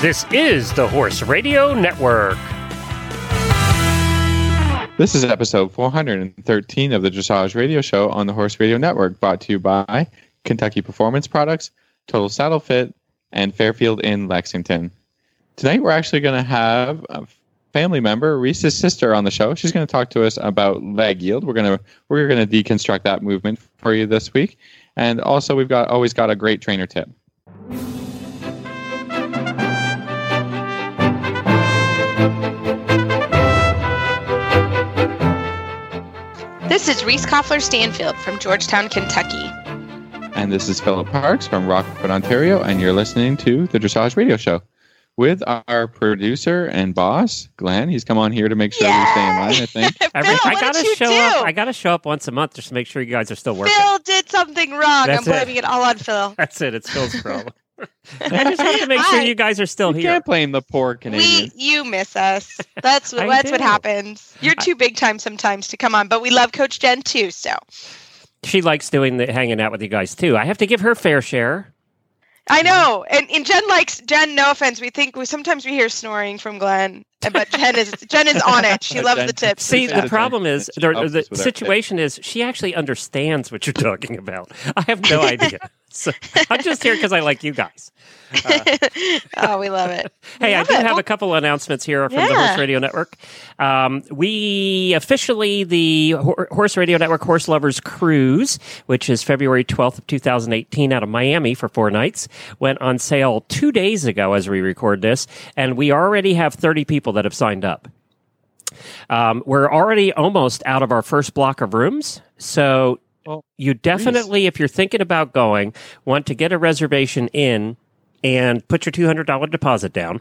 This is the Horse Radio Network. This is episode 413 of the Dressage Radio Show on the Horse Radio Network, brought to you by Kentucky Performance Products, Total Saddle Fit, and Fairfield in Lexington. Tonight, we're actually going to have a family member, Reese's sister, on the show. She's going to talk to us about leg yield. We're going to we're going to deconstruct that movement for you this week, and also we've got always got a great trainer tip. This is Reese Koffler Stanfield from Georgetown, Kentucky. And this is Philip Parks from Rockford, Ontario, and you're listening to the Dressage Radio Show with our producer and boss, Glenn. He's come on here to make sure we stay in line, I think. Every, Phil, I what gotta did you show do? up. I gotta show up once a month just to make sure you guys are still working. Phil did something wrong. That's I'm it. blaming it all on Phil. That's it. It's Phil's problem. I just have to make sure Hi. you guys are still You here. can't blame the poor Canadian. We, you miss us. That's what I that's what happens. You're too big time sometimes to come on, but we love Coach Jen too. So She likes doing the hanging out with you guys too. I have to give her fair share. I know, and, and Jen likes Jen. No offense, we think we sometimes we hear snoring from Glenn, but Jen is Jen is on it. She loves the tips. See, Yeah, the problem is the, the us with our situation is she actually understands what you're talking about. I have no idea. So I'm just here because I like you guys. oh, we love it. Hey, I Love do it. have Well, a couple announcements here from the Horse Radio Network. Um, we officially, the Hor- Horse Radio Network Horse Lovers Cruise, which is February 12th of 2018 out of Miami for four nights, went on sale two days ago as we record this, and we already have 30 people that have signed up. Um, we're already almost out of our first block of rooms, so Well, you definitely, if you're thinking about going, want to get a reservation in and put your $200 deposit down.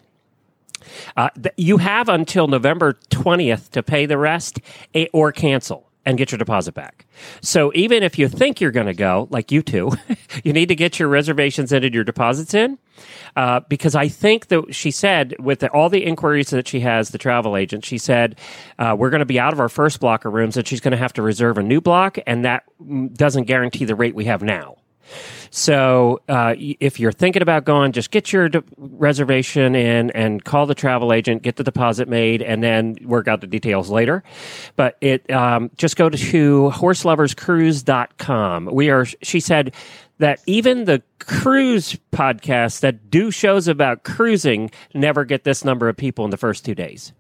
Uh, th- you have until November 20th to pay the rest eh, or cancel and get your deposit back. So even if you think you're going to go, like you two, you need to get your reservations in and your deposits in. Uh, because I think that she said, with the, all the inquiries that she has, the travel agent, she said, uh, we're going to be out of our first block of rooms and she's going to have to reserve a new block, and that mm, doesn't guarantee the rate we have now. So uh, if you're thinking about going, just get your de- reservation in and call the travel agent, get the deposit made, and then work out the details later. But it um, just go to horseloverscruise.com. We are, she said, that even the cruise podcasts that do shows about cruising never get this number of people in the first two days.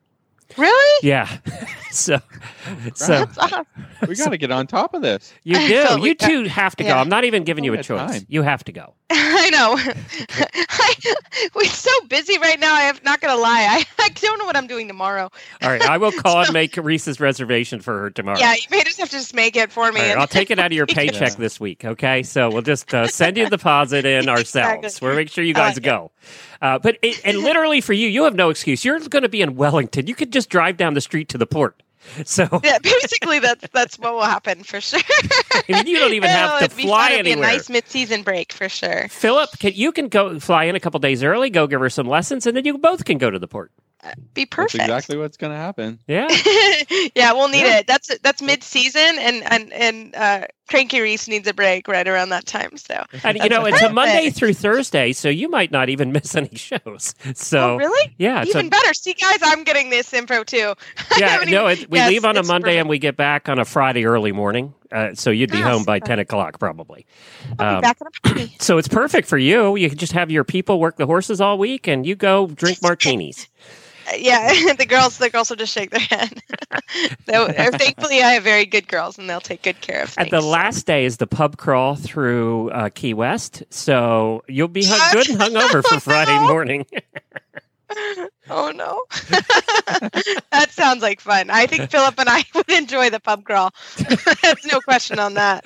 Really? Yeah. so, so we got to get on top of this. you do. we You got- two have to go. I'm not even giving you a choice. time. You have to go. I know. I, we're so busy right now. I'm not gonna lie. I, I don't know what I'm doing tomorrow. All right, I will call and make Reese's reservation for her tomorrow. Yeah, you may just have to just make it for me. All right, and- I'll take it out of your paycheck Yeah. this week. Okay, so we'll just uh, send you the deposit in ourselves. Exactly. We'll make sure you I guys like it. Uh, but it, and literally for you, you have no excuse. You're going to be in Wellington. You could just drive down the street to the port. So yeah, basically that's that's what will happen for sure. I mean, you don't even have Oh, to fly fun. It'd be anywhere. a nice mid-season break for sure. Philip, can, you can go fly in a couple days early, go give her some lessons, and then you both can go to the port. Be That's perfect. exactly what's going to happen. Yeah. yeah, we'll need Yeah. it. That's that's mid-season, and and and uh, Cranky Reese needs a break right around that time. So. And you That's know, it's a Monday through Thursday, so you might not even miss any shows. So oh, really? yeah, it's a- Even better. See, guys, I'm getting this info too. Yeah, no, it, we Yes, leave on a Monday perfect. and we get back on a Friday early morning. Uh, so you'd be Ah, home by 10 o'clock probably. Um, back in a party. So it's perfect for you. You can just have your people work the horses all week and you go drink martinis. Yeah, the girls, the girls will just shake their head. uh, thankfully, I have very good girls, and they'll take good care of And things. the last day is the pub crawl through uh, Key West. So you'll be hung, good and hungover for Friday morning. Oh no, that sounds like fun. I think Philip and I would enjoy the pub crawl. There's no question on that.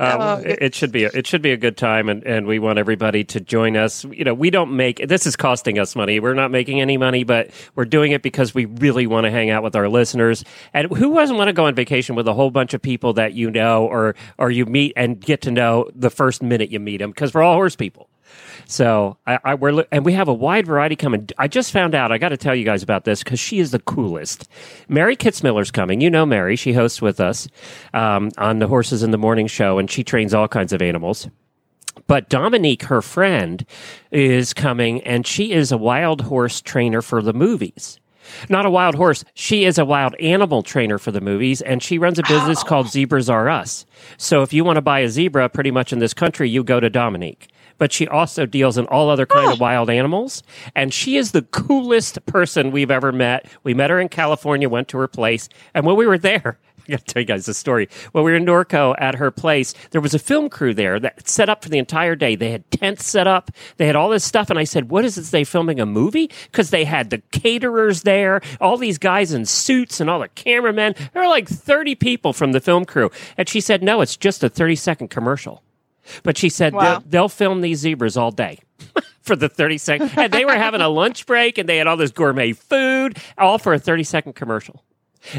Um, Oh, it, it should be a, it should be a good time, and, and we want everybody to join us. You know, we don't make this is costing us money. We're not making any money, but we're doing it because we really want to hang out with our listeners. And who doesn't want to go on vacation with a whole bunch of people that you know or or you meet and get to know the first minute you meet them? Because we're all horse people. So I, I we're li- and we have a wide variety coming. I just found out. I got to tell you guys about this because she is the coolest. Mary Kitzmiller's coming. You know Mary. She hosts with us um, on the Horses in the Morning show, and she trains all kinds of animals. But Dominique, her friend, is coming, and she is a wild horse trainer for the movies. Not a wild horse. She is a wild animal trainer for the movies, and she runs a business called Zebras Are Us. So if you want to buy a zebra, pretty much in this country, you go to Dominique. But she also deals in all other kind of wild animals, and she is the coolest person we've ever met. We met her in California, went to her place, and when we were there, I got to tell you guys the story. When we were in Norco at her place, there was a film crew there that set up for the entire day. They had tents set up. They had all this stuff. And I said, what is this? They filming a movie? Because they had the caterers there, all these guys in suits and all the cameramen. There were like 30 people from the film crew. And she said, no, it's just a 30 second commercial. But she said Wow. they'll, they'll film these zebras all day. For the 30 second. And they were having a lunch break and they had all this gourmet food, all for a 30 second commercial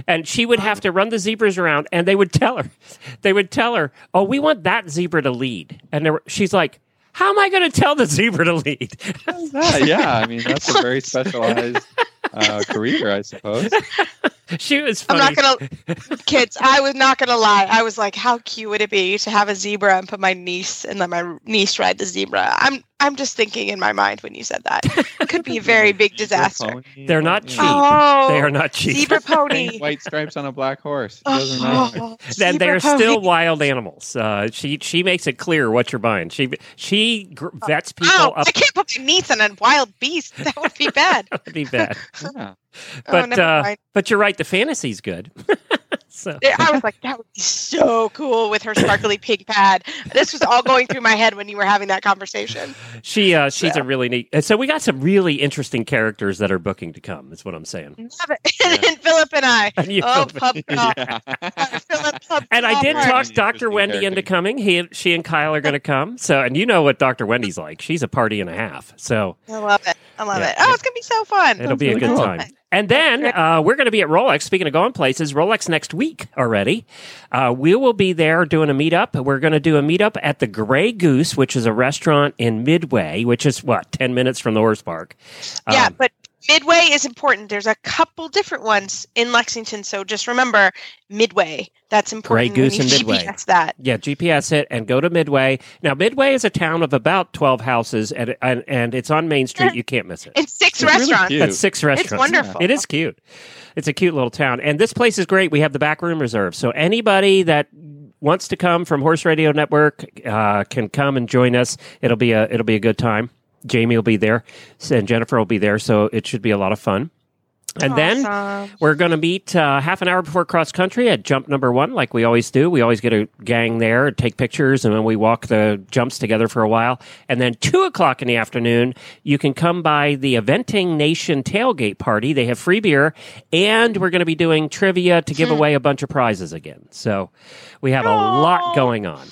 and she would have to run the zebras around and they would tell her they would tell her oh we want that zebra to lead and there were, she's like how am i going to tell the zebra to lead Yeah, yeah. I mean, that's a very specialized uh, career, I suppose. She was I'm not gonna, kids. I was not gonna lie. I was like, how cute would it be to have a zebra and put my niece and let my niece ride the zebra? I'm, I'm just thinking in my mind when you said that. It could be a very big disaster. They're not yeah. cheap. Oh, they are not cheap zebra pony. White stripes on a black horse. It. Oh, and they're zebra still wild animals uh, she she makes it clear what you're buying she she gr- vets people Oh, up I can't put my niece on a wild beast. That would be bad. that would be bad Yeah. but never uh, but you're right the fantasy's good so I was like, that would be so cool with her sparkly pig pad. This was all going through my head when you were having that conversation. She uh, she's So. a really neat. and So we got some really interesting characters that are booking to come. Is what I'm saying. Love it. and Philip and I. And you, Oh, Philip. pub crawl. yeah. Philip, pub And I did talk Dr. Wendy into coming. He, she, and Kyle are going to come. So, and you know what Dr. Wendy's like. She's a party and a half. So I love it. I love Yeah, it. Oh, it's gonna be so fun. it'll be a good cool. time. And then uh, we're going to be at Rolex. Speaking of going places, Rolex next week already. Uh, we will be there doing a meetup. We're going to do a meetup at the Gray Goose, which is a restaurant in Midway, which is what ten minutes from the horse park. Yeah, Um, but Midway is important. There's a couple different ones in Lexington, so just remember Midway. That's important. Gray Goose when and Midway. GPS that. Yeah, GPS it and go to Midway. Now, Midway is a town of about 12 houses, and, and, and it's on Main Street. You can't miss it. And six It's restaurants. cute. That's six restaurants. It's wonderful. It is cute. It's a cute little town. And this place is great. We have the back room reserved. So anybody that wants to come from Horse Radio Network uh, can come and join us. It'll be a it'll be a good time. Jamie will be there, and Jennifer will be there. So it should be a lot of fun. And then we're going to meet uh, half an hour before cross country at jump number one, like we always do. We always get a gang there, and take pictures, and then we walk the jumps together for a while. And then two o'clock in the afternoon, you can come by the Eventing Nation tailgate party. They have free beer, and we're going to be doing trivia to give away a bunch of prizes again. So we have a lot going on.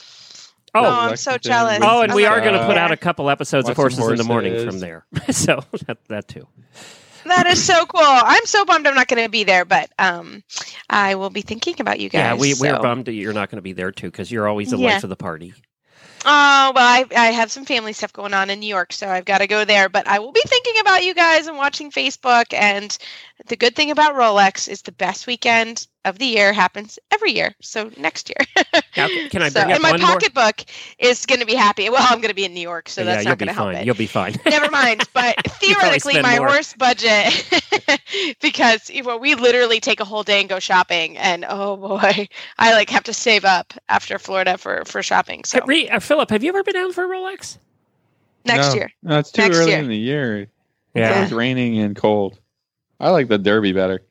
Oh, Oh, I'm so Lexington, jealous. Oh, and we are going to put out a couple episodes of Watch some Horses in the Morning from there. so that, that too. That is so cool. I'm so bummed I'm not going to be there, but um, I will be thinking about you guys. Yeah, we, we're bummed that you're not going to be there too because you're always the Yeah. life of the party. Oh, well, I, I have some family stuff going on in New York, so I've got to go there. But I will be thinking about you guys and watching Facebook. And the good thing about Rolex is the best weekend of the year happens every year. So next year. Now, can I so, bring up and my one more? pocketbook is going to be happy. Well, I'm going to be in New York, so yeah, that's not going to help it. You'll be fine. Never mind. But theoretically, my more. horse budget, because you know, we literally take a whole day and go shopping, and oh boy, I like have to save up after Florida for for shopping. So Hey, uh, Philip, have you ever been down for a Rolex? next No, year, No, it's too Next early year. in the year. Yeah. It's raining and cold. I like the Derby better.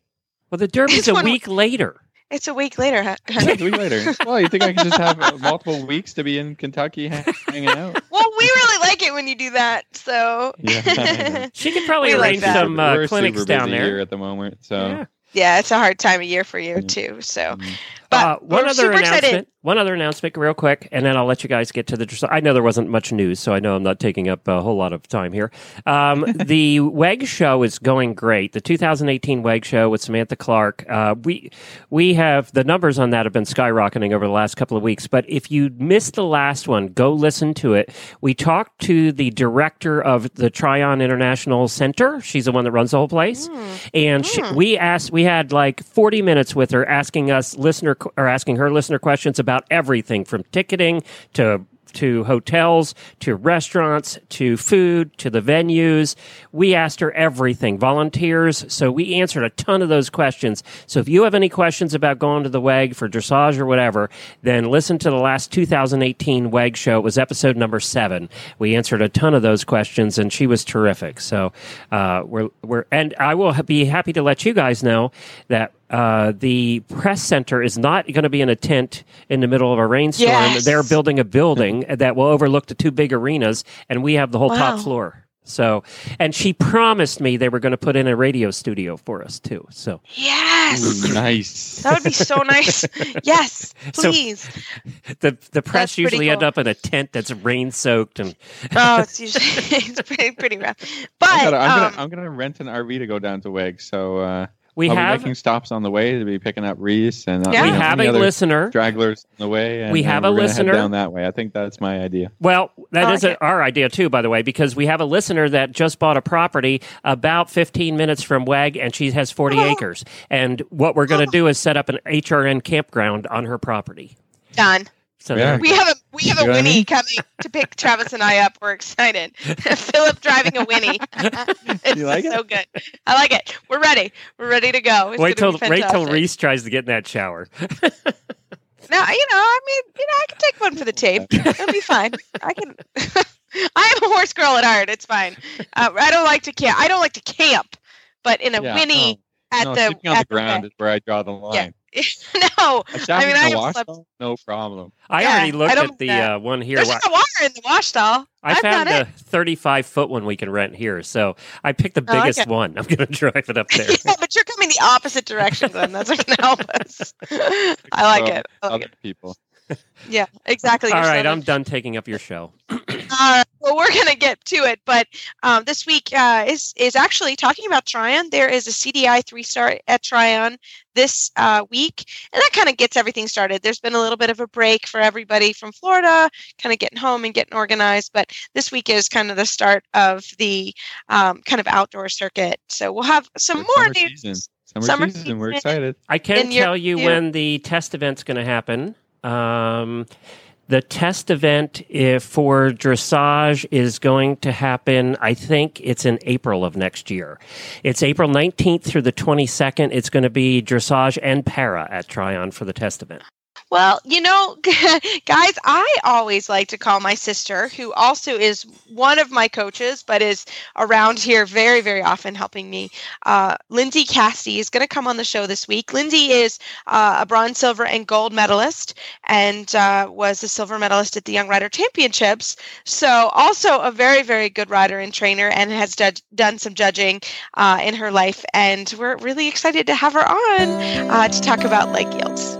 Well, the Derby's a one- week later. it's a week later. Huh? Yeah, a week later. Well, you think I can just have uh, multiple weeks to be in Kentucky hanging out? well, we really like it when you do that. So Yeah. She could probably We like arrange that. some uh, clinics super down there. Year at the moment, so Yeah. yeah, it's a hard time of year for you Mm. too. So, mm. But Uh, one other announcement. excited. One other announcement, real quick, and then I'll let you guys get to the. dress- I know there wasn't much news, so I know I'm not taking up a whole lot of time here. Um, the WEG show is going great. The 2018 WEG show with Samantha Clark. Uh, we we have the numbers on that have been skyrocketing over the last couple of weeks. But if you missed the last one, go listen to it. We talked to the director of the Tryon International Center. She's the one that runs the whole place, and she, we asked. We had like 40 minutes with her, asking us listener or asking her listener questions about everything from ticketing to to hotels, to restaurants, to food, to the venues. We asked her everything, volunteers. So we answered a ton of those questions. So if you have any questions about going to the WEG for dressage or whatever, then listen to the last 2018 WEG show. It was episode number seven. We answered a ton of those questions, and she was terrific. So uh, we're we're and I will be happy to let you guys know that uh, the press center is not going to be in a tent in the middle of a rainstorm. Yes. They're building a building that will overlook the two big arenas, and we have the whole top floor. So, and she promised me they were going to put in a radio studio for us too. So, Yes. Ooh, nice. That would be so nice. Yes, So- please. the the press That's pretty usually end up in a tent that's rain soaked, and Oh, it's usually it's pretty pretty rough. But I gotta, I'm, um, gonna, I'm gonna rent an RV to go down to WEG, so uh, we I'll have be making stops on the way to be picking up Reese and uh, Yeah. we know, have a listener. stragglers on the way. And, We and have a we're gonna head listener. down that way. I think that's my idea. Well, that Oh, is okay. our idea too, by the way, because we have a listener that just bought a property about 15 minutes from WEG, and she has 40 Oh. acres. And what we're going to do is set up an HRN campground on her property. done. So Yeah. We have a we have a know what I Winnie mean? coming to pick Travis and I up. We're excited. Philip driving a Winnie. it's You like it? so good. I like it. We're ready. We're ready to go. It's wait till gonna wait till. Reese tries to get in that shower. No, you know, I mean, you know, I can take one for the tape. It'll be fine. I can. I am a horse girl at heart. It's fine. Uh, I don't like to camp. I don't like to camp, but in a Yeah, Winnie no, at no, the on at the ground is where I draw the line. no, A shower I mean, in I the have wash slept- though? no problem. I Yeah, already looked don't at the uh, one here. there's Wa- not water in the wash stall. I I've found done a 35 foot one we can rent here, so I picked the Oh, okay. biggest one. I'm going to drive it up there. yeah, but you're coming the opposite direction, Glenn. That's not going to help us. I like So, it. I like Other it. people. Yeah, exactly. All right, You're so- I'm done taking up your show. Well, we're going to get to it, but um, this week uh, is is actually talking about Tryon. There is a CDI three star at Tryon this uh, week, and that kind of gets everything started. There's been a little bit of a break for everybody from Florida, kind of getting home and getting organized, but this week is kind of the start of the um, kind of outdoor circuit. So we'll have some It's more summer news. season. Summer, Summer season. We're excited. I can And you're- tell you you- when the test event's going to happen. Um, the test event eh, for dressage is going to happen. I think it's in April of next year. It's April 19th through the 22nd. It's going to be dressage and para at Tryon for the test event. Well, you know, guys, I always like to call my sister, who also is one of my coaches, but is around here very, very often helping me. Uh, Lindsay Cassidy is going to come on the show this week. Lindsay is uh, a bronze, silver, and gold medalist and uh, was a silver medalist at the Young Rider Championships. So, also a very, very good rider and trainer and has judge- done some judging uh, in her life. And we're really excited to have her on uh, to talk about leg yields.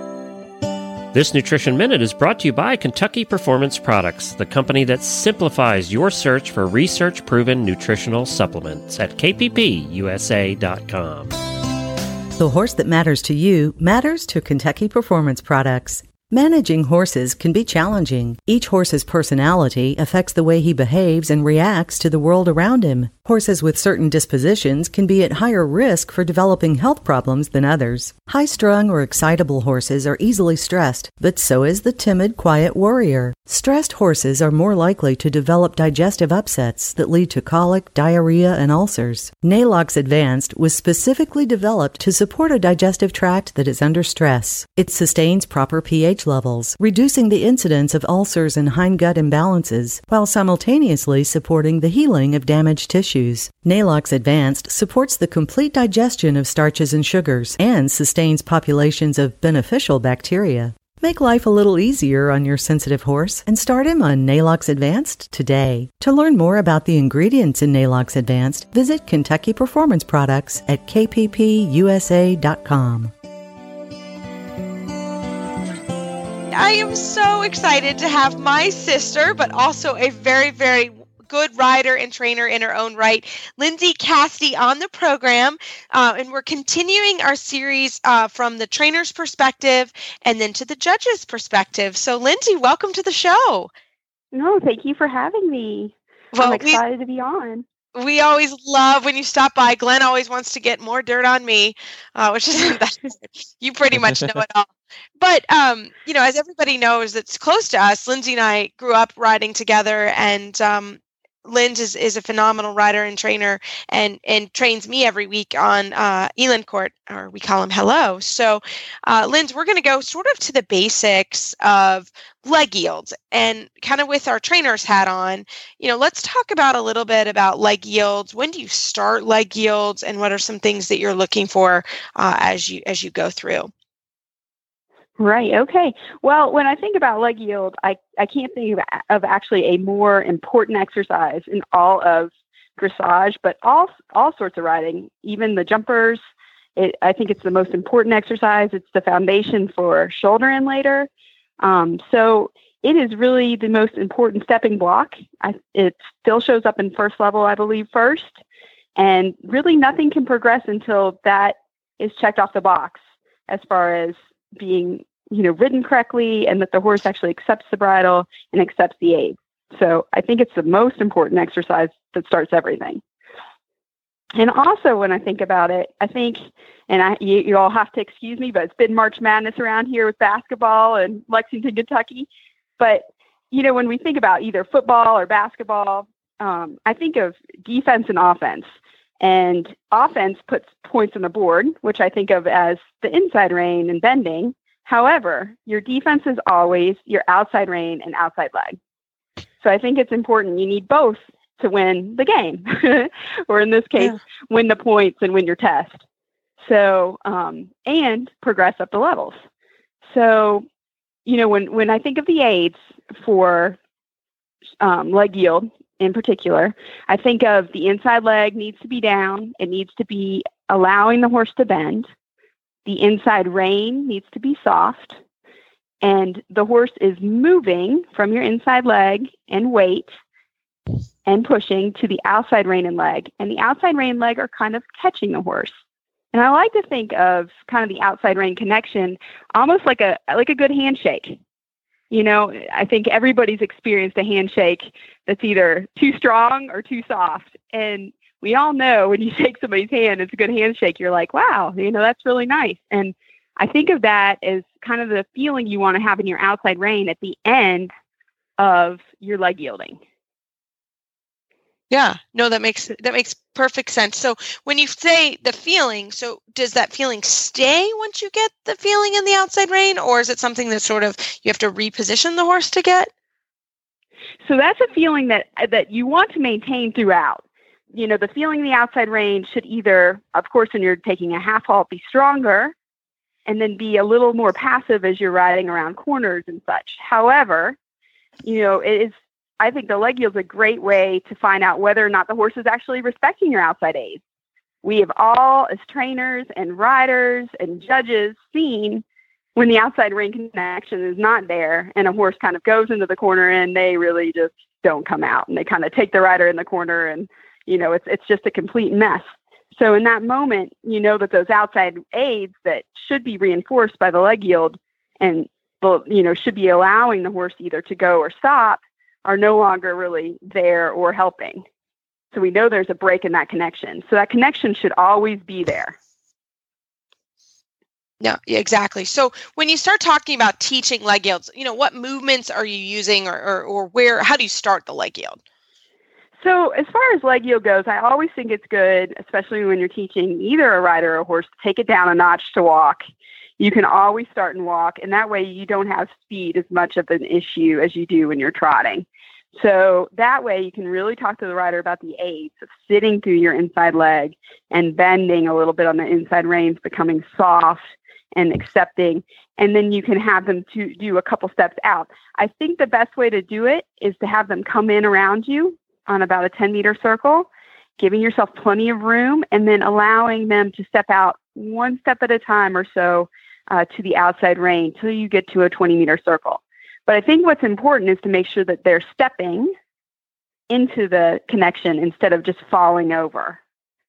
This Nutrition Minute is brought to you by Kentucky Performance Products, the company that simplifies your search for research proven nutritional supplements at kppusa.com. The horse that matters to you matters to Kentucky Performance Products. Managing horses can be challenging. Each horse's personality affects the way he behaves and reacts to the world around him. Horses with certain dispositions can be at higher risk for developing health problems than others. High strung or excitable horses are easily stressed, but so is the timid, quiet warrior. Stressed horses are more likely to develop digestive upsets that lead to colic, diarrhea, and ulcers. Neigh-Lox Advanced was specifically developed to support a digestive tract that is under stress. It sustains proper pH levels, reducing the incidence of ulcers and hindgut imbalances, while simultaneously supporting the healing of damaged tissues. Neigh-Lox Advanced supports the complete digestion of starches and sugars and sustains populations of beneficial bacteria. Make life a little easier on your sensitive horse and start him on Neigh-Lox Advanced today. To learn more about the ingredients in Neigh-Lox Advanced, visit Kentucky Performance Products at kppusa.com. I am so excited to have my sister, but also a very, very good rider and trainer in her own right, Lindsay Cassidy, on the program. Uh, and we're continuing our series uh, from the trainer's perspective and then to the judge's perspective. So, Lindsay, welcome to the show. No, thank you for having me. Well, I'm we, excited to be on. We always love when you stop by. Glenn always wants to get more dirt on me, uh, which is that, you pretty much know it all. But um, you know, as everybody knows that's close to us, Lindsay and I grew up riding together, and um, Linz is, is a phenomenal rider and trainer and, and trains me every week on uh, Eland Court, or we call him Hello. So, uh, Linz, we're going to go sort of to the basics of leg yields and kind of with our trainer's hat on. You know, let's talk about a little bit about leg yields. When do you start leg yields, and what are some things that you're looking for uh, as you as you go through? Right. Okay. Well, when I think about leg yield, I, I can't think of, of actually a more important exercise in all of dressage, but all all sorts of riding, even the jumpers. It, I think it's the most important exercise. It's the foundation for shoulder in later. Um, so it is really the most important stepping block. I, it still shows up in first level, I believe, first, and really nothing can progress until that is checked off the box as far as being you know ridden correctly and that the horse actually accepts the bridle and accepts the aid. So i think it's the most important exercise that starts everything. And also when i think about it i think and i you, you all have to excuse me but it's been march madness around here with basketball and lexington kentucky. But you know when we think about either football or basketball um, i think of defense and offense. And offense puts points on the board, which I think of as the inside rein and bending. However, your defense is always your outside rein and outside leg. So I think it's important. You need both to win the game, or in this case, yeah. win the points and win your test. So, um, and progress up the levels. So, you know, when, when I think of the aids for um, leg yield in particular, I think of the inside leg needs to be down, it needs to be allowing the horse to bend. The inside rein needs to be soft, and the horse is moving from your inside leg and weight and pushing to the outside rein and leg. And the outside rein and leg are kind of catching the horse. And I like to think of kind of the outside rein connection almost like a like a good handshake. You know, I think everybody's experienced a handshake that's either too strong or too soft. And we all know when you shake somebody's hand, it's a good handshake. You're like, wow, you know, that's really nice. And I think of that as kind of the feeling you want to have in your outside rein at the end of your leg yielding. Yeah, no, that makes that makes perfect sense. So when you say the feeling, so does that feeling stay once you get the feeling in the outside rein, or is it something that sort of you have to reposition the horse to get? So that's a feeling that that you want to maintain throughout you know, the feeling in the outside rein should either, of course, when you're taking a half halt, be stronger and then be a little more passive as you're riding around corners and such. However, you know, it is, I think the leg yield is a great way to find out whether or not the horse is actually respecting your outside aids. We have all, as trainers and riders and judges, seen when the outside rein connection is not there and a horse kind of goes into the corner and they really just don't come out and they kind of take the rider in the corner and you know, it's it's just a complete mess. So in that moment, you know that those outside aids that should be reinforced by the leg yield and the you know should be allowing the horse either to go or stop are no longer really there or helping. So we know there's a break in that connection. So that connection should always be there. Yeah, exactly. So when you start talking about teaching leg yields, you know, what movements are you using or, or, or where, how do you start the leg yield? So, as far as leg yield goes, I always think it's good, especially when you're teaching either a rider or a horse, to take it down a notch to walk. You can always start and walk, and that way you don't have speed as much of an issue as you do when you're trotting. So that way you can really talk to the rider about the aids of sitting through your inside leg and bending a little bit on the inside reins, becoming soft and accepting. And then you can have them to do a couple steps out. I think the best way to do it is to have them come in around you on about a 10 meter circle, giving yourself plenty of room, and then allowing them to step out one step at a time or so uh, to the outside rein till you get to a 20 meter circle. But I think what's important is to make sure that they're stepping into the connection instead of just falling over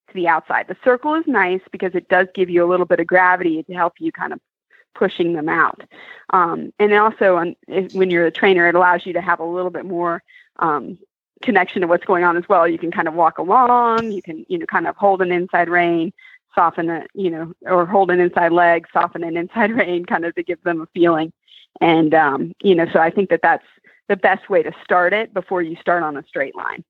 to the outside. The circle is nice because it does give you a little bit of gravity to help you kind of pushing them out. Um, and also, on, if, when you're a trainer, it allows you to have a little bit more um, connection to what's going on as well. You can kind of walk along. You can you know kind of hold an inside rein, soften it, you know, or hold an inside leg, soften an inside rein, kind of to give them a feeling. And um, you know, so I think that that's the best way to start it before you start on a straight line.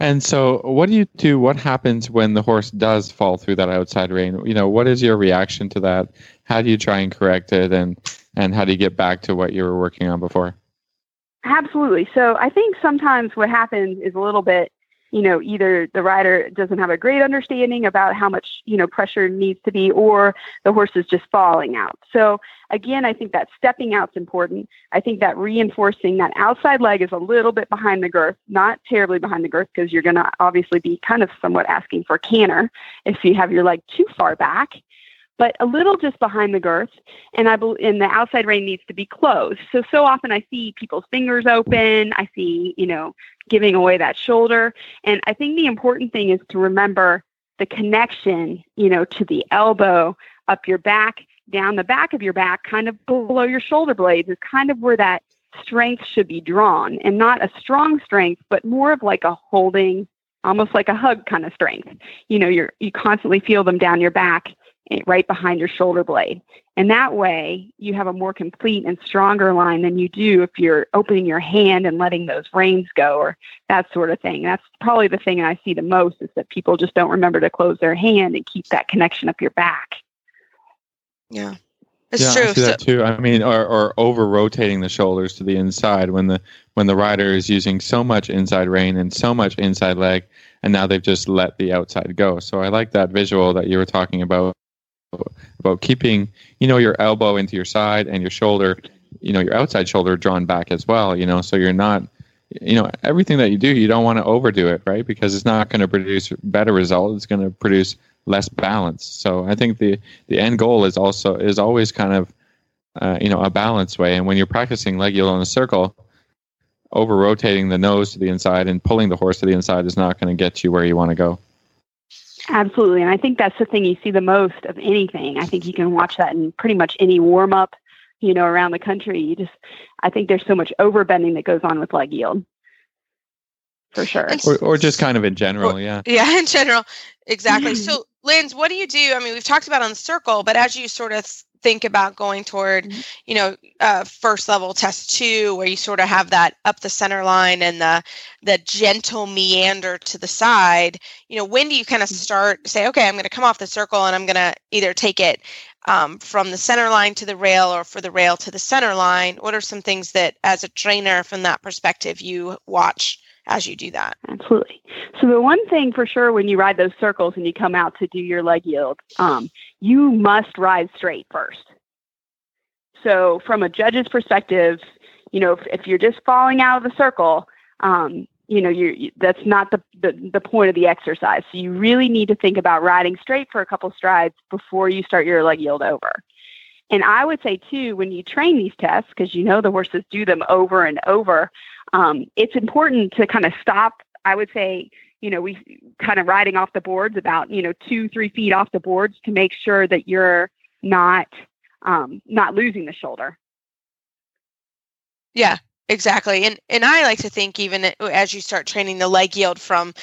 And so, what do you do? What happens when the horse does fall through that outside rein? You know, what is your reaction to that? How do you try and correct it, and and how do you get back to what you were working on before? Absolutely. So I think sometimes what happens is a little bit you know, either the rider doesn't have a great understanding about how much, you know, pressure needs to be, or the horse is just falling out. So again, I think that stepping out's important. I think that reinforcing that outside leg is a little bit behind the girth, not terribly behind the girth, because you're going to obviously be kind of somewhat asking for canter if you have your leg too far back but a little just behind the girth. And I believe and the outside rein needs to be closed. So so often I see people's fingers open. I see you know giving away that shoulder. And I think the important thing is to remember the connection, you know, to the elbow, up your back, down the back of your back, kind of below your shoulder blades is kind of where that strength should be drawn and not a strong strength, but more of like a holding, almost like a hug kind of strength. You know, you're you constantly feel them down your back Eh, right behind your shoulder blade. And that way, you have a more complete and stronger line than you do if you're opening your hand and letting those reins go or that sort of thing. That's probably the thing I see the most is that people just don't remember to close their hand and keep that connection up your back. Yeah. It's yeah, true. I see that too. I mean, or, or over rotating the shoulders to the inside when the when the rider is using so much inside rein and so much inside leg, and now they've just let the outside go. So I like that visual that you were talking about about keeping you know your elbow into your side and your shoulder you know your outside shoulder drawn back as well you know so you're not you know everything that you do you don't want to overdo it right? Because it's not going to produce better results it's going to produce less balance. So i think the the end goal is also is always kind of uh, you know a balanced way. And when you're practicing leg yield in a circle over rotating the nose to the inside and pulling the horse to the inside is not going to get you where you want to go Absolutely. And I think that's the thing you see the most of anything. I think you can watch that in pretty much any warm up, you know, around the country. You just, I think there's so much overbending that goes on with leg yield. For sure. Or, or just kind of in general yeah Yeah, in general. Exactly. So, Linz, what do you do? I mean, we've talked about on the circle, but as you sort of think about going toward, Mhm. you know, uh, first level test two, where you sort of have that up the center line and the the gentle meander to the side, you know, when do you kind of start say, okay, I'm going to come off the circle and I'm going to either take it um, from the center line to the rail or for the rail to the center line? What are some things that, as a trainer, from that perspective, you watch as you do that? Absolutely. So the one thing for sure when you ride those circles and you come out to do your leg yield, um, you must ride straight first. So from a judge's perspective, you know, if, if you're just falling out of the circle, um, you know, you that's not the, the the point of the exercise. So you really need to think about riding straight for a couple strides before you start your leg yield over. And I would say too, when you train these tests, because you know the horses do them over and over, um, it's important to kind of stop. I would say, you know, we kind of riding off the boards about you know two, three feet off the boards to make sure that you're not um, not losing the shoulder. Yeah, exactly. And and I like to think even as you start training the leg yield from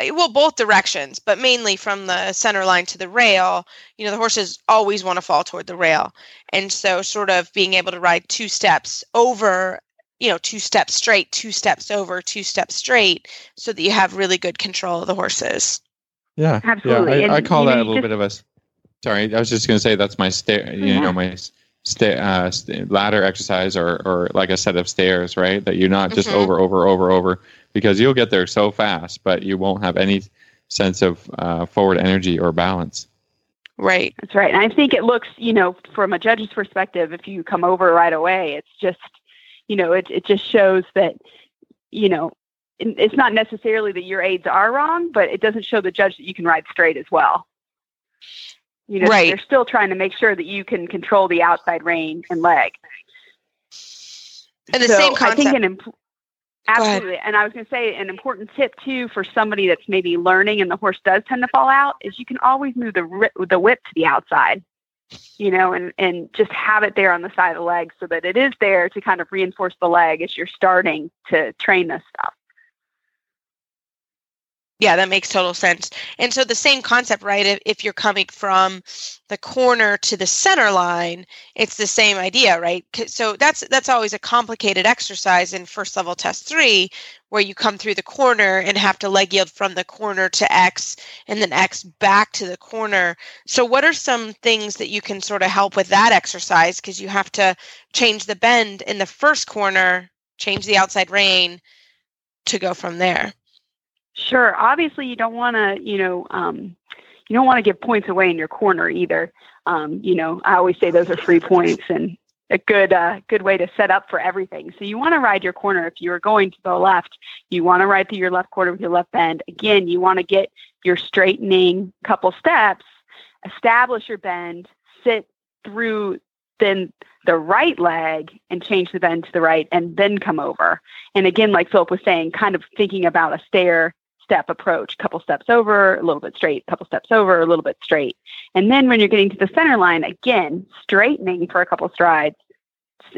uh, well both directions, but mainly from the center line to the rail, you know, the horses always want to fall toward the rail. And so sort of being able to ride two steps over, you know, two steps straight, two steps over, two steps straight so that you have really good control of the horses. Yeah, Absolutely. Yeah, I, I call you know, that a little just- bit of a. s- Sorry, I was just going to say that's my stair. You Yeah. know, my stair uh, st- ladder exercise, or or like a set of stairs, right? That you're not just Mhm. over, over, over, over, because you'll get there so fast, but you won't have any sense of uh, forward energy or balance. Right. That's right. And I think it looks, you know, from a judge's perspective, if you come over right away, it's just, you know, it, it just shows that, you know, it's not necessarily that your aids are wrong, but it doesn't show the judge that you can ride straight as well. You know, Right. they're still trying to make sure that you can control the outside rein and leg. And the So same I concept. think an imp- absolutely, and I was going to say an important tip too for somebody that's maybe learning and the horse does tend to fall out is you can always move the the whip to the outside. You know, and, and just have it there on the side of the leg so that it is there to kind of reinforce the leg as you're starting to train this stuff. Yeah, that makes total sense. And so the same concept, right? If, if you're coming from the corner to the center line, it's the same idea, right? So that's that's always a complicated exercise in first level test 3 where you come through the corner and have to leg yield from the corner to X and then X back to the corner. So what are some things that you can sort of help with that exercise because you have to change the bend in the first corner, change the outside rein to go from there? Sure. Obviously, you don't want to, you know, um, you don't want to give points away in your corner either. Um, you know, I always say those are free points and a good, uh, good way to set up for everything. So you want to ride your corner. If you are going to the left, you want to ride through your left corner with your left bend. Again, you want to get your straightening couple steps, establish your bend, sit through then the right leg and change the bend to the right and then come over. And again, like Philip was saying, kind of thinking about a stair step approach, couple steps over, a little bit straight, couple steps over, a little bit straight. And then when you're getting to the center line, again, straightening for a couple strides,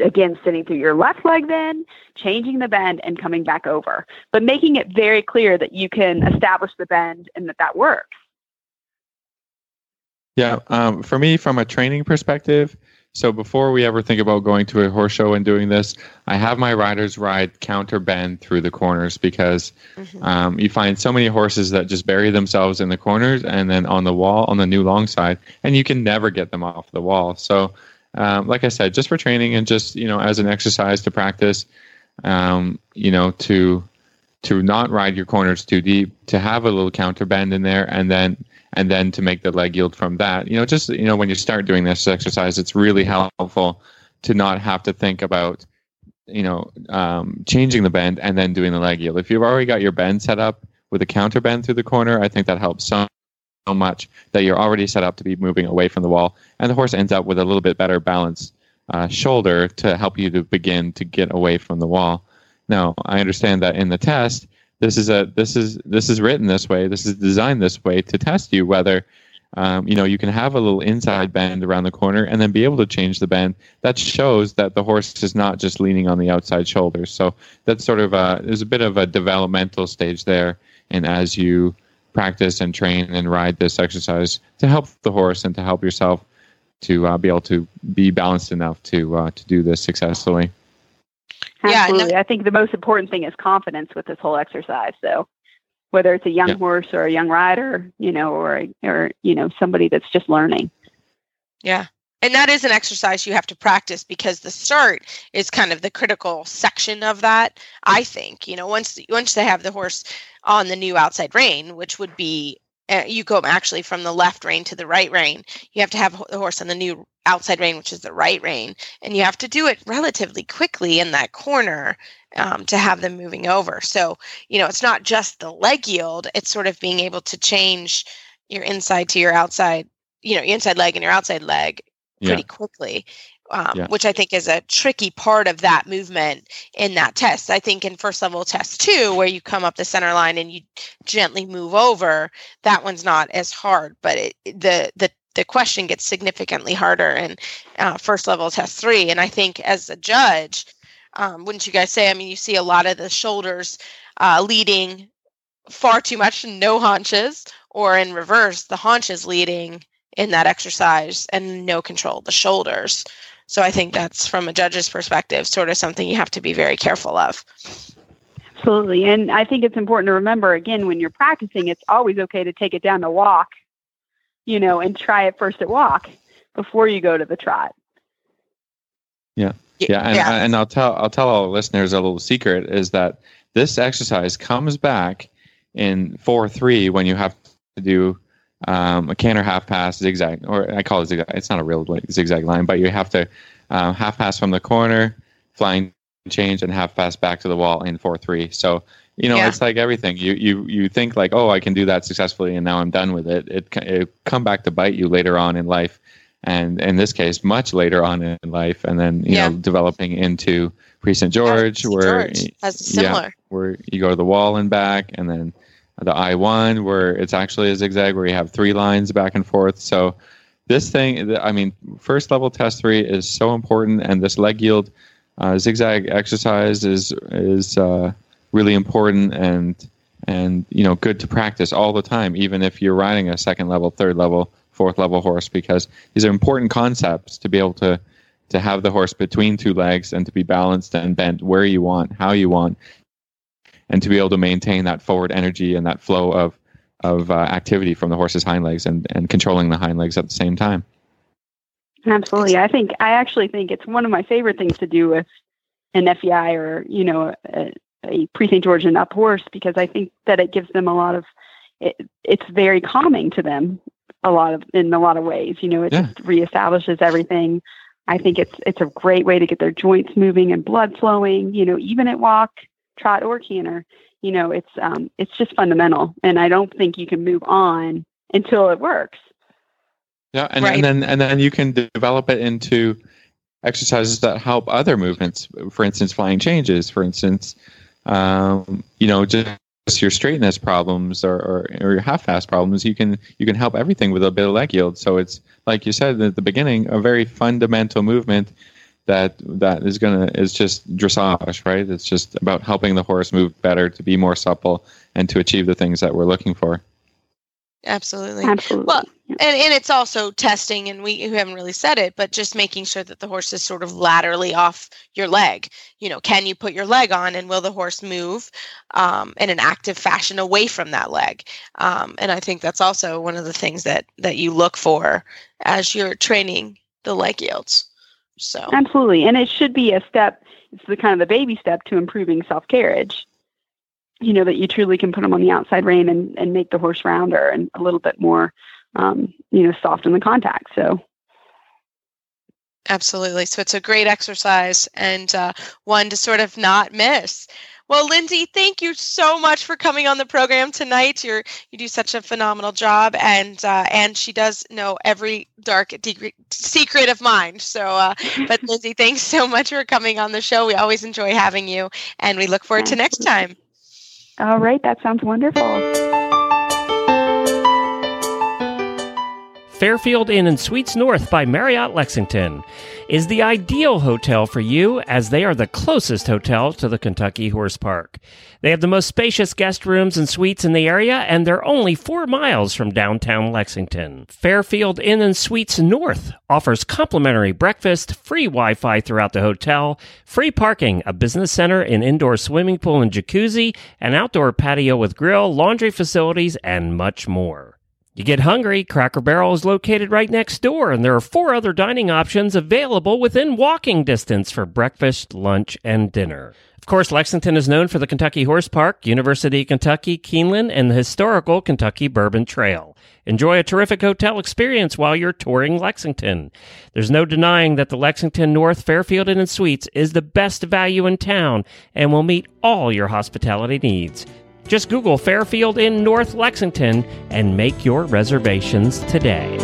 again, sitting through your left leg then, changing the bend and coming back over, but making it very clear that you can establish the bend and that that works. Yeah, um, for me, from a training perspective, so before we ever think about going to a horse show and doing this, I have my riders ride counter bend through the corners because mm-hmm. um, you find so many horses that just bury themselves in the corners and then on the wall on the new long side, and you can never get them off the wall. So, um, like I said, just for training and just you know as an exercise to practice, um, you know to to not ride your corners too deep, to have a little counter bend in there, and then and then to make the leg yield from that. You know, just you know, when you start doing this exercise, it's really helpful to not have to think about you know um, changing the bend and then doing the leg yield. If you've already got your bend set up with a counter bend through the corner, I think that helps so, so much that you're already set up to be moving away from the wall, and the horse ends up with a little bit better balance uh, shoulder to help you to begin to get away from the wall. Now, I understand that in the test, this is a this is this is written this way this is designed this way to test you whether um, you know you can have a little inside bend around the corner and then be able to change the bend. That shows that the horse is not just leaning on the outside shoulders so that's sort of a there's a bit of a developmental stage there. And as you practice and train and ride this exercise to help the horse and to help yourself to uh, be able to be balanced enough to uh, to do this successfully Absolutely. Yeah, I think the most important thing is confidence with this whole exercise. So whether it's a young yeah. horse or a young rider, you know, or or you know somebody that's just learning. Yeah. And that is an exercise you have to practice because the start is kind of the critical section of that. I think you know once once they have the horse on the new outside rein, which would be uh, you go actually from the left rein to the right rein. You have to have the horse on the new outside rein, which is the right rein, and you have to do it relatively quickly in that corner um, to have them moving over. So, you know, it's not just the leg yield, it's sort of being able to change your inside to your outside, you know, inside leg and your outside leg pretty yeah. quickly. Um, yeah. which I think is a tricky part of that movement in that test. I think in first level test two, where you come up the center line and you gently move over, that one's not as hard. But it, the the the question gets significantly harder in uh, first level test three. And I think as a judge, um, wouldn't you guys say? I mean, you see a lot of the shoulders uh, leading far too much, no haunches, or in reverse, the haunches leading in that exercise and no control the shoulders. So I think that's from a judge's perspective, sort of something you have to be very careful of. Absolutely. And I think it's important to remember again, when you're practicing, it's always okay to take it down the walk you know, and try it first at walk before you go to the trot. Yeah. Yeah, and, yeah. and I'll tell I'll tell all the listeners a little secret is that this exercise comes back in four three when you have to do um, a canter half pass zigzag, or I call it zigzag. It's not a real zigzag line, but you have to um, half pass from the corner, flying change, and half pass back to the wall in four three. So you know, yeah. it's like everything. You you you think like, oh, I can do that successfully, and now I'm done with it. It it come back to bite you later on in life, and in this case, much later on in life, and then you yeah. know, developing into Prix St. Georges, yeah, where George. similar. Yeah, where you go to the wall and back, and then the I one where it's actually a zigzag where you have three lines back and forth. So this thing, I mean, first level test three is so important, and this leg yield uh, zigzag exercise is is uh, really important and and you know good to practice all the time, even if you're riding a second level, third level, fourth level horse, because these are important concepts to be able to to have the horse between two legs and to be balanced and bent where you want, how you want, and to be able to maintain that forward energy and that flow of of uh, activity from the horse's hind legs and, and controlling the hind legs at the same time. Absolutely. I think I actually think it's one of my favorite things to do with an FEI or, you know, a, a Prix St. Georges and up horse because I think that it gives them a lot of it, it's very calming to them a lot of in a lot of ways. You know, it yeah. just reestablishes everything. I think it's it's a great way to get their joints moving and blood flowing, you know, even at walk, trot or canter you know, it's um, it's just fundamental, and I don't think you can move on until it works. Yeah, and, right. and then and then you can develop it into exercises that help other movements. For instance, flying changes. For instance, um, you know, just your straightness problems or, or, or your half pass problems. You can you can help everything with a bit of leg yield. So it's like you said at the beginning, a very fundamental movement that that is gonna is just dressage, right? It's just about helping the horse move better to be more supple and to achieve the things that we're looking for. Absolutely. Absolutely. Well, and, and it's also testing, and we who haven't really said it, but just making sure that the horse is sort of laterally off your leg. You know, can you put your leg on, and will the horse move um, in an active fashion away from that leg? Um, and I think that's also one of the things that that you look for as you're training the leg yields. So absolutely, and it should be a step. It's the kind of the baby step to improving self carriage. You know that you truly can put them on the outside rein and and make the horse rounder and a little bit more, um, you know, soft in the contact. So Absolutely. So it's a great exercise and uh, one to sort of not miss. Well, Lindsay, thank you so much for coming on the program tonight. You're you do such a phenomenal job, and uh, and she does know every dark de- secret of mine. So, uh, but Lindsay, thanks so much for coming on the show. We always enjoy having you, and we look forward to next time. All right, that sounds wonderful. Fairfield Inn and Suites North by Marriott Lexington is the ideal hotel for you as they are the closest hotel to the Kentucky Horse Park. They have the most spacious guest rooms and suites in the area and they're only 4 miles from downtown Lexington. Fairfield Inn and Suites North offers complimentary breakfast, free Wi-Fi throughout the hotel, free parking, a business center, an indoor swimming pool and jacuzzi, an outdoor patio with grill, laundry facilities and much more. You get hungry, Cracker Barrel is located right next door, and there are four other dining options available within walking distance for breakfast, lunch, and dinner. Of course, Lexington is known for the Kentucky Horse Park, University of Kentucky, Keeneland, and the historical Kentucky Bourbon Trail. Enjoy a terrific hotel experience while you're touring Lexington. There's no denying that the Lexington North Fairfield Inn and Suites is the best value in town and will meet all your hospitality needs. Just Google Fairfield Inn North Lexington and make your reservations today.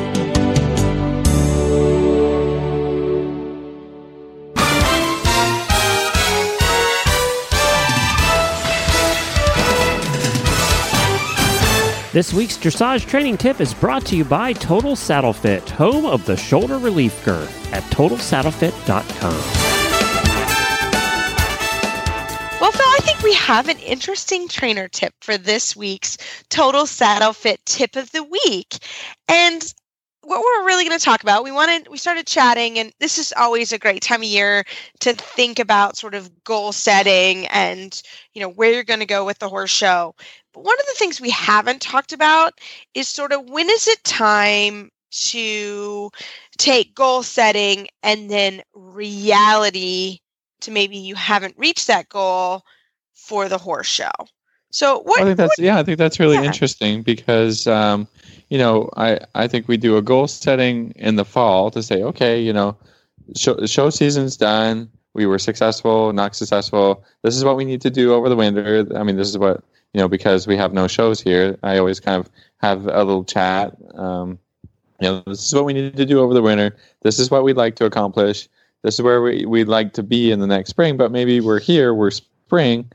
This week's dressage training tip is brought to you by Total Saddle Fit, home of the shoulder relief girth at totalsaddlefit.com. think we have an interesting trainer tip for this week's Total Saddle Fit tip of the week. And what we're really going to talk about, we wanted, we started chatting, and this is always a great time of year to think about sort of goal setting and, you know, where you're going to go with the horse show. But one of the things we haven't talked about is sort of when is it time to take goal setting and then reality to maybe you haven't reached that goal for the horse show. So what? I think that's what, yeah. I think that's really yeah. interesting because um, you know I I think we do a goal setting in the fall to say okay you know show, show season's done. We were successful, not successful. This is what we need to do over the winter. I mean, this is what you know because we have no shows here. I always kind of have a little chat. Um, you know, this is what we need to do over the winter. This is what we'd like to accomplish. This is where we, we'd like to be in the next spring. But maybe we're here. We're spring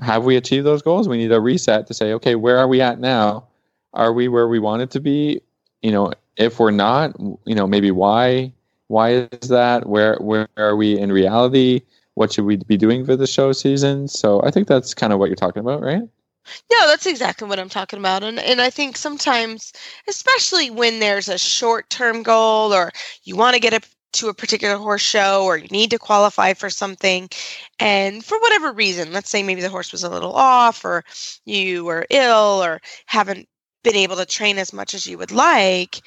have we achieved those goals? We need a reset to say, okay, where are we at now? Are we where we wanted to be? You know, if we're not, you know, maybe why why is that? Where where are we in reality? What should we be doing for the show season? So I think that's kind of what you're talking about, right? No, that's exactly what I'm talking about. And and I think sometimes, especially when there's a short term goal or you want to get a, to a particular horse show or you need to qualify for something, and for whatever reason, let's say maybe the horse was a little off or you were ill or haven't been able to train as much as you would like,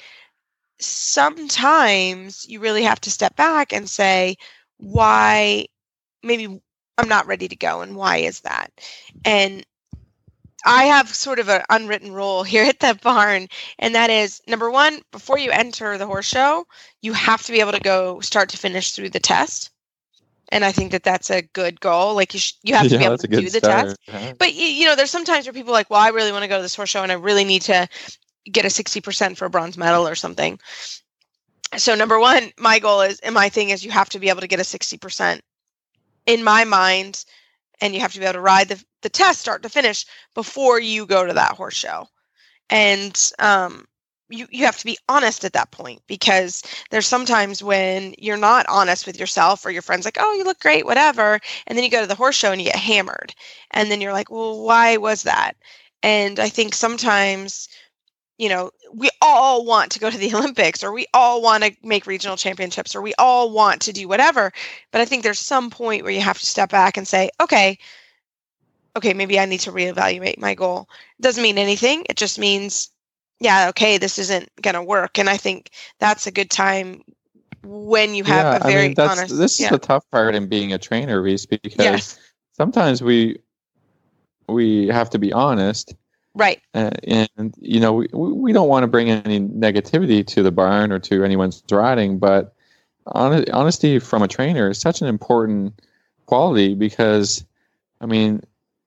sometimes you really have to step back and say, why maybe I'm not ready to go and why is that? And I have sort of an unwritten rule here at the barn, and that is number one, before you enter the horse show, you have to be able to go start to finish through the test. And I think that that's a good goal. Like you, sh- you have to Yeah, be able to do the start. test. Yeah. But you, you know, there's sometimes where people are like, well, I really want to go to this horse show, and I really need to get a 60% for a bronze medal or something. So number one, my goal is, and my thing is, you have to be able to get a 60% in my mind, and you have to be able to ride the the test start to finish before you go to that horse show. And um, you you have to be honest at that point because there's sometimes when you're not honest with yourself or your friends like, oh, you look great, whatever, and then you go to the horse show and you get hammered, and then you're like, well, why was that? And I think sometimes you know, we all want to go to the Olympics or we all want to make regional championships or we all want to do whatever. But I think there's some point where you have to step back and say, okay, okay, maybe I need to reevaluate my goal. It doesn't mean anything. It just means, yeah, okay, this isn't going to work. And I think that's a good time when you have a I very I mean, that's, honest. This yeah. is the tough part in being a trainer, Reese, because Yes. sometimes we we have to be honest, right. uh, and you know we, we don't want to bring any negativity to the barn or to anyone's riding, but hon- honesty from a trainer is such an important quality because, I mean,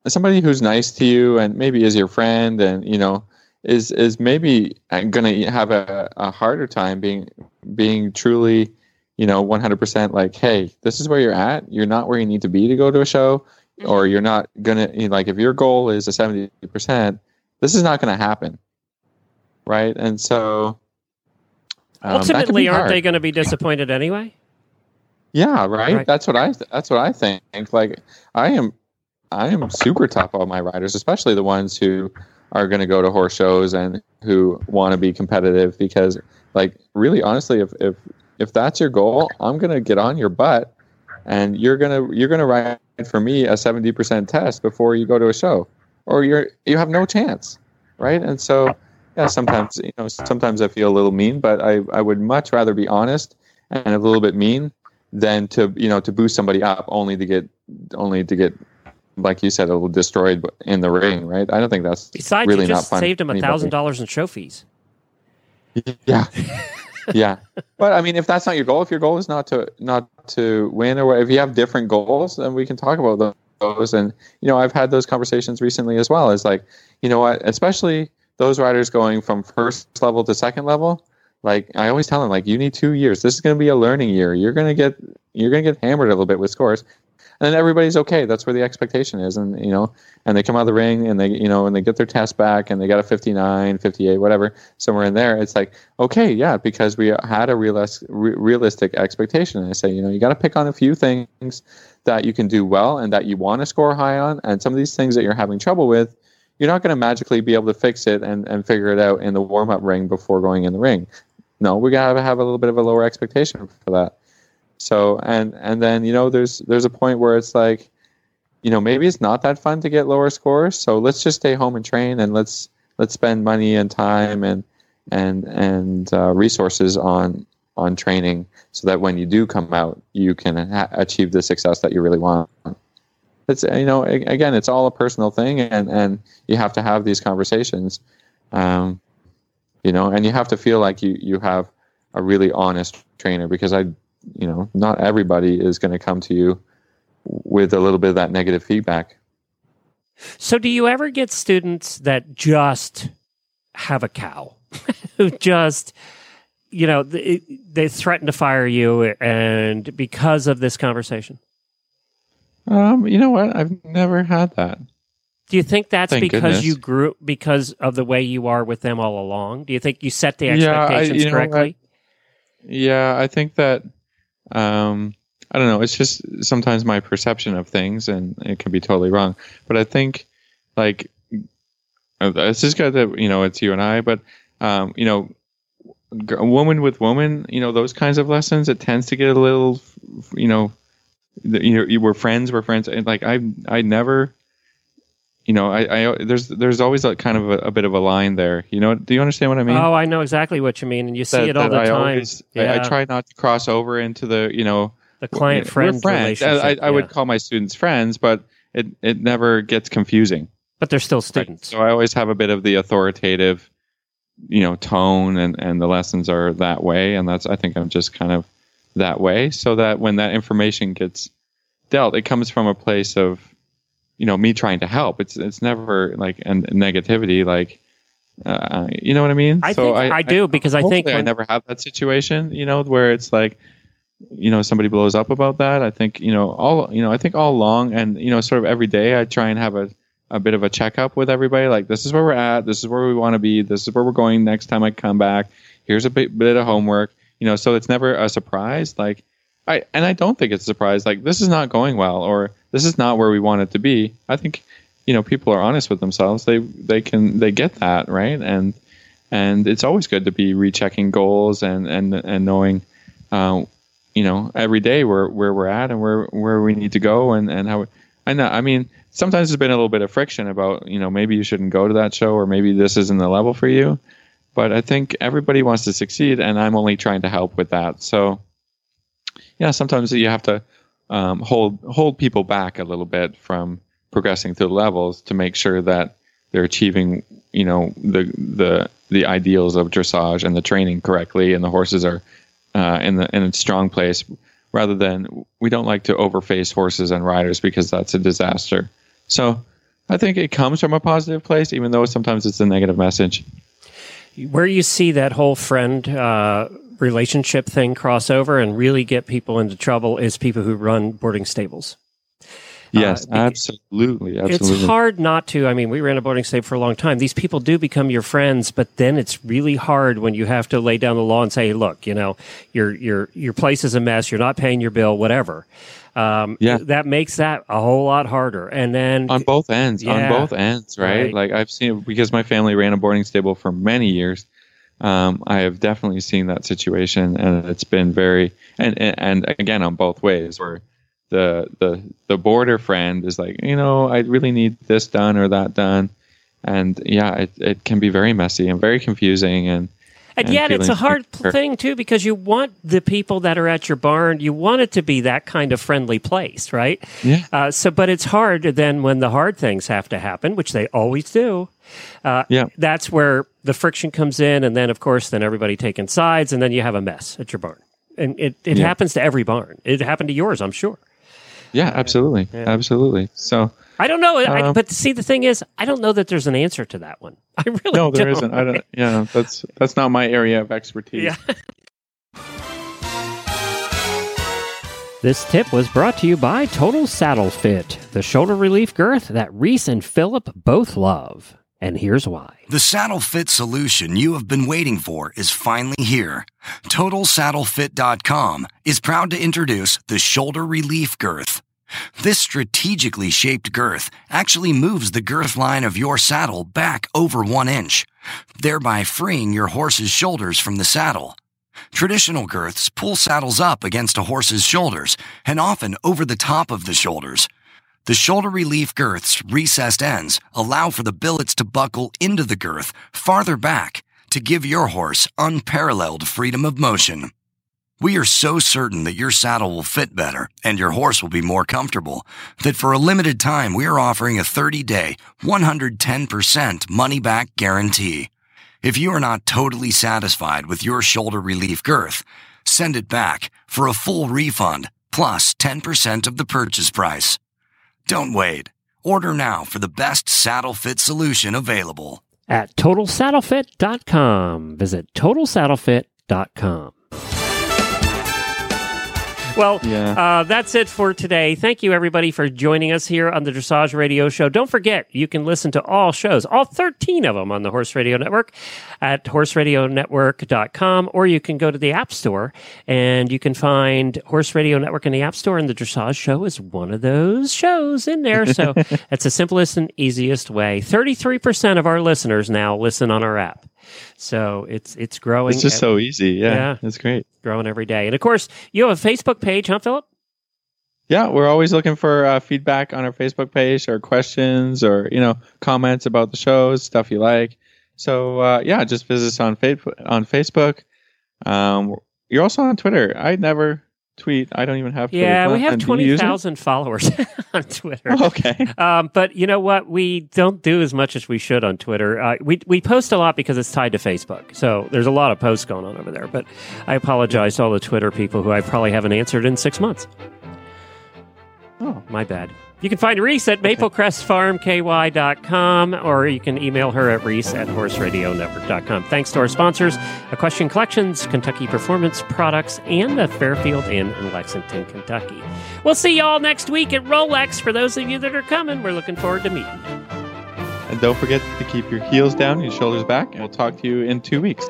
somebody who's nice to you and maybe is your friend and you know is is maybe going to have a, a harder time being being truly you know 100% like hey this is where you're at you're not where you need to be to go to a show or you're not gonna you know, like if your goal is a 70% this is not going to happen right and so um, Ultimately, aren't hard. they going to be disappointed anyway? Yeah, right? Right. That's what I that's what I think. Like I am I am super top on my riders, especially the ones who are going to go to horse shows and who want to be competitive because like really honestly if if if that's your goal, I'm going to get on your butt and you're going to you're going to ride for me a 70% test before you go to a show or you're you have no chance, right? And so yeah, sometimes you know sometimes I feel a little mean, but I I would much rather be honest and a little bit mean than to you know to boost somebody up only to get only to get like you said a little destroyed in the ring right i don't think that's Besides, really you just not fun saved him a thousand dollars in show fees. yeah yeah but i mean if that's not your goal if your goal is not to not to win or if you have different goals then we can talk about and you know i've had those conversations recently as well is like you know what especially those riders going from first level to second level like i always tell them like you need two years. This is going to be a learning year. You're going to get you're going to get hammered a little bit with scores. And then everybody's okay. That's where the expectation is. And you know and they come out of the ring and they you know and they get their test back and they got a 59 58 whatever somewhere in there. It's like okay yeah because we had a realis- re- realistic expectation. And i say you know you got to pick on a few things that you can do well and that you want to score high on and some of these things that you're having trouble with you're not going to magically be able to fix it and, and figure it out in the warm-up ring before going in the ring. No we got to have a little bit of a lower expectation for that. So and and then you know there's there's a point where it's like you know maybe it's not that fun to get lower scores so let's just stay home and train and let's let's spend money and time and and and uh, resources on on training so that when you do come out you can ha- achieve the success that you really want. It's you know again it's all a personal thing and and you have to have these conversations um you know and you have to feel like you you have a really honest trainer because i you know not everybody is going to come to you with a little bit of that negative feedback. So, do you ever get students that just have a cow, who just, you know, they, they threaten to fire you, and because of this conversation? um you know what i've never had that Do you think that's Thank because goodness. you grew because of the way you are with them all along? Do you think you set the Yeah, I- expectations you know correctly? Yeah, I think that um, I don't know. It's just sometimes my perception of things, and it can be totally wrong. But I think like uh, it's just good that you know it's you and I. But um, you know, woman with woman, you know those kinds of lessons. It tends to get a little, you know, the- you you were friends, we're friends, and like I, I never. You know, I, I there's there's always a kind of a, a bit of a line there. You know, do you understand what I mean? oh, I know exactly what you mean, and you see it all the I time. always I, I try not to cross over into the you know the client friend friends. I. I, I would call my students friends, but it it never gets confusing. but they're still right? students. So I always have a bit of the authoritative, you know, tone, and and the lessons are that way, and that's I think I'm just kind of that way, so that when that information gets dealt, it comes from a place of you know me trying to help. It's it's never like and negativity like. Uh, you know what I mean? I so think I, do because I think hopefully I never have that situation, you know, where it's like, you know, somebody blows up about that. I think, you know, all, you know, I think all along and, you know, sort of every day I try and have a, a bit of a checkup with everybody. Like, this is where we're at. This is where we want to be. This is where we're going next time I come back. Here's a bit, bit of homework, you know, so it's never a surprise. Like, I, and I don't think it's a surprise. Like, this is not going well, or this is not where we want it to be. I think, you know, people are honest with themselves. They, they can, they get that, right? And, and it's always good to be rechecking goals and and and knowing uh, you know every day where where we're at and where where we need to go and and how I know I mean sometimes there's been a little bit of friction about you know maybe you shouldn't go to that show or maybe this isn't the level for you. But I think everybody wants to succeed and I'm only trying to help with that. So yeah sometimes you have to um, hold hold people back a little bit from progressing through levels to make sure that they're achieving you know the the the ideals of dressage and the training correctly and the horses are uh, in the in a strong place rather than we don't like to overface horses and riders because that's a disaster so i think it comes from a positive place even though sometimes it's a negative message where you see that whole friend uh, relationship thing cross over and really get people into trouble is people who run boarding stables. yes bec- absolutely absolutely It's hard not to. I mean, we ran a boarding stable for a long time. These people do become your friends, but then it's really hard when you have to lay down the law and say, "Look, you know, your your your place is a mess. You're not paying your bill, whatever." Um, Yeah. that makes that a whole lot harder. And then on both ends Yeah. on both ends right? Right. like i've seen because my family ran a boarding stable for many years um, i have definitely seen that situation and it's been very and, and and again on both ways where the the the boarder friend is like you know i really need this done or that done and yeah it, it can be very messy and very confusing and And and yet, it's a hard insecure. thing too because you want the people that are at your barn. You want it to be that kind of friendly place, right? Yeah. Uh, so, but it's hard then when the hard things have to happen, which they always do. Uh, Yeah. That's where the friction comes in, and then of course, then everybody taking sides, and then you have a mess at your barn. And it, it Yeah. happens to every barn. It happened to yours, I'm sure. yeah absolutely absolutely so I don't know, I, Um, but see, the thing is, I don't know that there's an answer to that one. I really no there don't. isn't i don't yeah that's that's not my area of expertise Yeah. This tip was brought to you by Total Saddle Fit, the shoulder relief girth that Reese and Philip both love. And here's why. The saddle fit solution you have been waiting for is finally here. TotalSaddleFit.com is proud to introduce the Shoulder Relief Girth. This strategically shaped girth actually moves the girth line of your saddle back over one inch, thereby freeing your horse's shoulders from the saddle. Traditional girths pull saddles up against a horse's shoulders and often over the top of the shoulders. The shoulder relief girth's recessed ends allow for the billets to buckle into the girth farther back to give your horse unparalleled freedom of motion. We are so certain that your saddle will fit better and your horse will be more comfortable that for a limited time we are offering a 30 day, 110% money back guarantee. If you are not totally satisfied with your shoulder relief girth, send it back for a full refund plus 10% of the purchase price. Don't wait. Order now for the best saddle fit solution available. At TotalSaddleFit.com. Visit TotalSaddleFit.com. Well, Yeah. uh, that's it for today. Thank you, everybody, for joining us here on the Dressage Radio Show. Don't forget, you can listen to all shows, all 13 of them on the Horse Radio Network at horseradionetwork.com, or you can go to the App Store and you can find Horse Radio Network in the App Store, and the Dressage Show is one of those shows in there. So that's the simplest and easiest way. 33% of our listeners now listen on our app. So it's it's growing. It's just so easy. Yeah, Yeah. it's great. growing every day. And of course, you have a Facebook page, huh, Philip? Yeah, we're always looking for uh, feedback on our Facebook page, or questions, or you know, comments about the shows, stuff you like. So uh, yeah, just visit us on fa- on Facebook. Um, you're also on Twitter. I never tweet. I don't even have. Twitter. Yeah, we have do you use it? 20,000 followers on Twitter. Oh, okay. Um, but you know what? We don't do as much as we should on Twitter. Uh, we, we post a lot because it's tied to Facebook. So there's a lot of posts going on over there. But I apologize to all the Twitter people who I probably haven't answered in six months. Oh. My bad. You can find Reese at maplecrestfarmky.com or you can email her at reese at horseradionetwork.com. Thanks to our sponsors, Equestrian Collections, Kentucky Performance Products, and the Fairfield Inn in Lexington, Kentucky. We'll see you all next week at Rolex. For those of you that are coming, we're looking forward to meeting you. And don't forget to keep your heels down, your shoulders back, and we'll talk to you in two weeks.